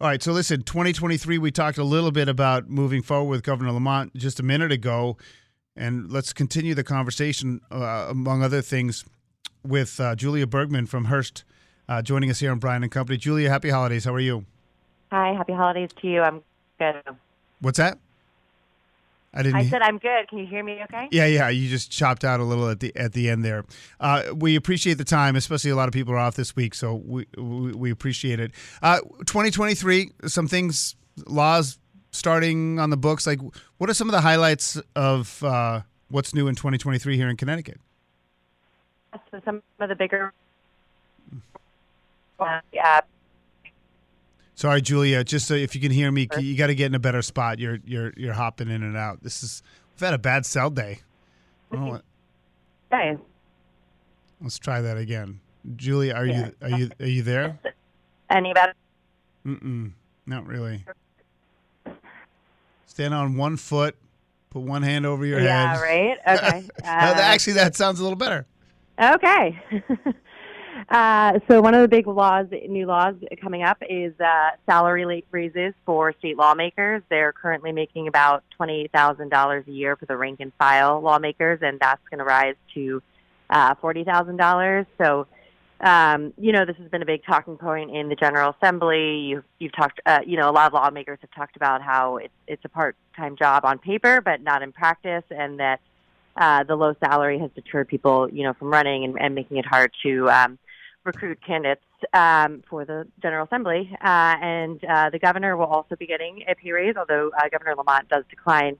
All right, so listen, 2023, we talked a little bit about moving forward with Governor Lamont just a minute ago. And let's continue the conversation, uh, among other things, with uh, Julia Bergman from Hearst uh, joining us here on Brian and Company. Julia, happy holidays. How are you? Hi, happy holidays to you. I'm good. What's that? I didn't. I said I'm good. Can you hear me okay? Yeah, yeah. You just chopped out a little at the at the end there. Uh, we appreciate the time, especially a lot of people are off this week, so we we, we appreciate it. Uh, 2023, some things, laws starting on the books. Like, what are some of the highlights of uh, what's new in 2023 here in Connecticut? So some of the bigger. Uh, yeah, Sorry, Julia. Just so if you can hear me, you got to get in a better spot. You're you're you're hopping in and out. This is we've had a bad cell day. What- okay. let's try that again. Julia, are you are you are you there? Any better? Mm-mm, not really. Stand on one foot, put one hand over your Yeah, head. right. Okay. Uh, Uh, actually, that sounds a little better. Okay. uh, so one of the big laws, new laws coming up, is uh, salary la- raises for state lawmakers. They're currently making about twenty thousand dollars a year for the rank and file lawmakers, and that's going to rise to uh, forty thousand dollars. So. Um, you know, this has been a big talking point in the General Assembly. You've, you've talked, uh, you know, a lot of lawmakers have talked about how it's, it's a part-time job on paper, but not in practice, and that uh, the low salary has deterred people, you know, from running and, and making it hard to um, recruit candidates um, for the General Assembly. Uh, and uh, the governor will also be getting a pay raise, although uh, Governor Lamont does decline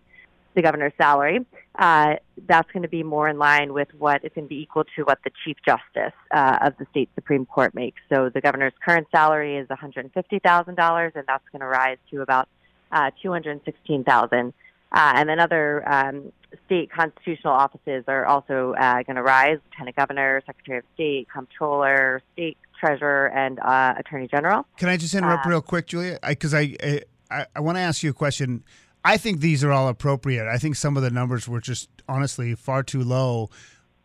the governor's salary. Uh, that's going to be more in line with what is going to be equal to what the Chief Justice uh, of the state Supreme Court makes. So the governor's current salary is $150,000, and that's going to rise to about uh, 216000 uh, and then other um, state constitutional offices are also uh, going to rise: Lieutenant Governor, Secretary of State, Comptroller, State Treasurer, and uh, Attorney General. Can I just interrupt Uh, real quick, Julia? Because I I, I, I want to ask you a question. I think these are all appropriate. I think some of the numbers were just honestly far too low.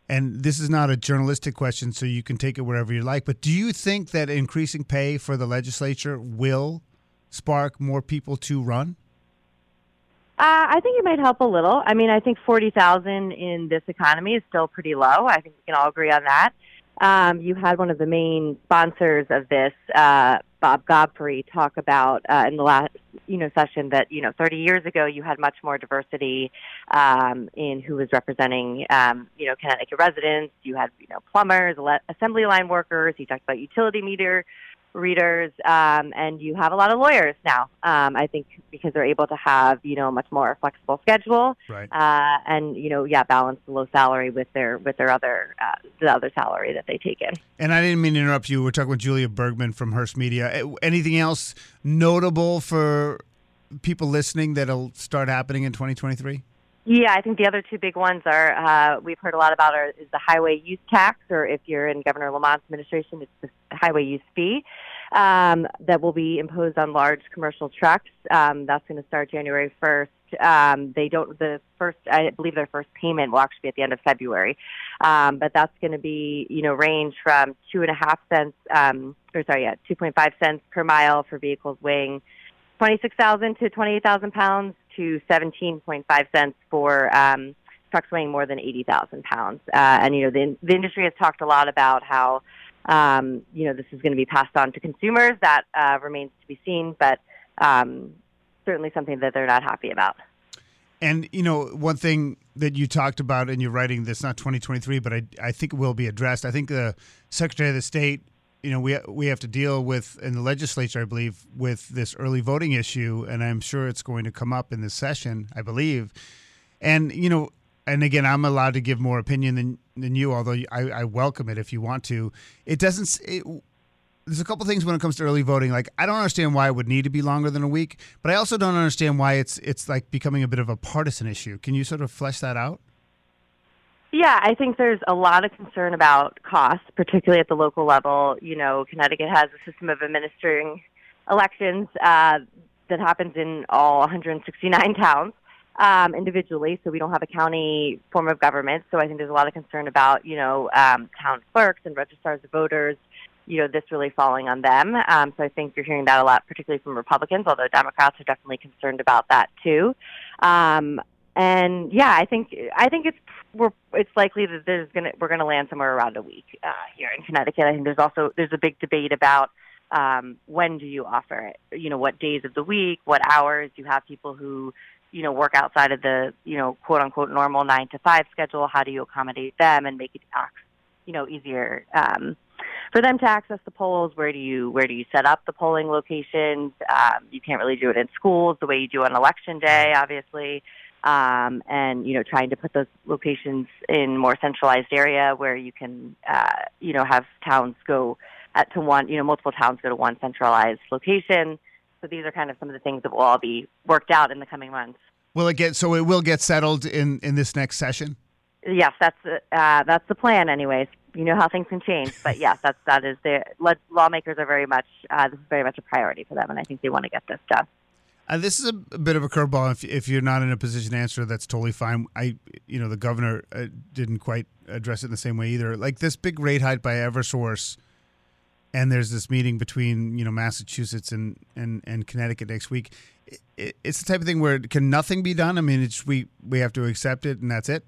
And this is not a journalistic question, so you can take it wherever you like. But do you think that increasing pay for the legislature will spark more people to run? Uh, I think it might help a little. I mean, I think forty thousand in this economy is still pretty low. I think we can all agree on that. Um, you had one of the main sponsors of this, uh, Bob Godfrey, talk about uh, in the last you know session that you know 30 years ago you had much more diversity um, in who was representing um, you know Connecticut residents. You had you know plumbers, assembly line workers. He talked about utility meter readers, um, and you have a lot of lawyers now. Um, I think because they're able to have you know a much more flexible schedule, Right. uh, and you know yeah balance the low salary with their with their other uh, the other salary that they take in. And I didn't mean to interrupt you. We're talking with Julia Bergman from Hearst Media. Eh, Anything else notable for people listening that'll start happening in 2023? Yeah, I think the other two big ones are uh, we've heard a lot about are, is the highway use tax, or if you're in Governor Lamont's administration, it's the highway use fee um, that will be imposed on large commercial trucks. Um, that's going to start January 1st. Um, they don't the first, I believe their first payment will actually be at the end of February, um, but that's going to be you know range from two and a half cents, um, or sorry, yeah, 2.5 cents per mile for vehicles weighing 26,000 to 28,000 pounds to 17.5 cents for um, trucks weighing more than 80,000 pounds. Uh, and, you know, the, the industry has talked a lot about how, um, you know, this is going to be passed on to consumers. That uh, remains to be seen, but um, certainly something that they're not happy about. And you know, one thing that you talked about in your writing that's not 2023, but I I think it will be addressed. I think the Secretary of the State, you know, we we have to deal with in the legislature, I believe, with this early voting issue, and I'm sure it's going to come up in this session, I believe. And you know, and again, I'm allowed to give more opinion than than you, although I, I welcome it if you want to. It doesn't. It, there's a couple things when it comes to early voting. Like I don't understand why it would need to be longer than a week, but I also don't understand why it's it's like becoming a bit of a partisan issue. Can you sort of flesh that out? Yeah, I think there's a lot of concern about costs, particularly at the local level. You know, Connecticut has a system of administering elections uh, that happens in all 169 towns um, individually, so we don't have a county form of government. So I think there's a lot of concern about, you know, um, town clerks and registrars of voters, you know, this really falling on them. Um, so I think you're hearing that a lot, particularly from Republicans, although Democrats are definitely concerned about that too. Um, and yeah, I think I think it's we're it's likely that there's gonna we're gonna land somewhere around a week uh, here in Connecticut. I think there's also there's a big debate about um, when do you offer it? You know, what days of the week, what hours? Do You have people who you know, work outside of the, you know, quote unquote normal nine to five schedule? How do you accommodate them and make it, you know, easier um, for them to access the polls? Where do you where do you set up the polling locations? Um, you can't really do it in schools the way you do on election day, obviously. Um, and you know, trying to put those locations in more centralized area where you can, uh, you know, have towns go at to one, you know, multiple towns go to one centralized location. So these are kind of some of the things that will all be worked out in the coming months. Will it get so it will get settled in in this next session? Yes, that's uh, that's the plan. Anyways, you know how things can change, but yes, that's that is the lawmakers are very much uh, this is very much a priority for them, and I think they want to get this done. Uh, this is a, a, bit of a curveball. If, if you're not in a position to answer, that's totally fine. I, you know, the governor uh, didn't quite address it in the same way either. Like this big rate hike by EverSource and there's this meeting between you know Massachusetts and and, and Connecticut next week. It, it's the type of thing where can nothing be done. I mean, it's we we have to accept it and that's it.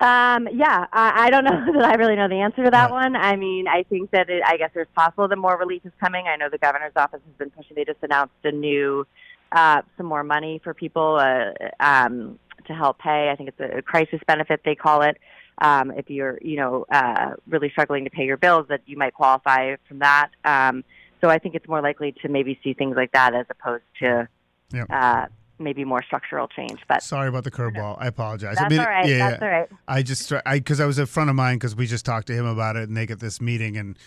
Um, yeah, I, I don't know that I really know the answer to that one. I mean, I think that it, I guess there's possible that more relief is coming. I know the governor's office has been pushing. They just announced a new, uh, some more money for people uh, um, to help pay. I think it's a crisis benefit they call it um, if you're, you know, uh, really struggling to pay your bills, that you might qualify from that. Um, so I think it's more likely to maybe see things like that as opposed to yep. uh, maybe more structural change. But sorry about the curveball. I apologize. That's I mean, all right. Yeah, That's all right. I just I because I was a friend of mine because we just talked to him about it and they get this meeting and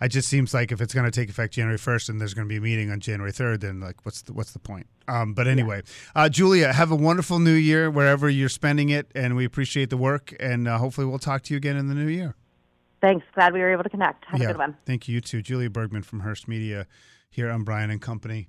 it just seems like if it's going to take effect January 1st and there's going to be a meeting on January 3rd, then like what's the, what's the point? Um, but anyway, yeah. uh, Julia, have a wonderful new year wherever you're spending it, and we appreciate the work. And uh, hopefully, we'll talk to you again in the new year. Thanks. Glad we were able to connect. Have yeah. a good one. Thank you, you too. Julia Bergman from Hearst Media here on Brian and Company.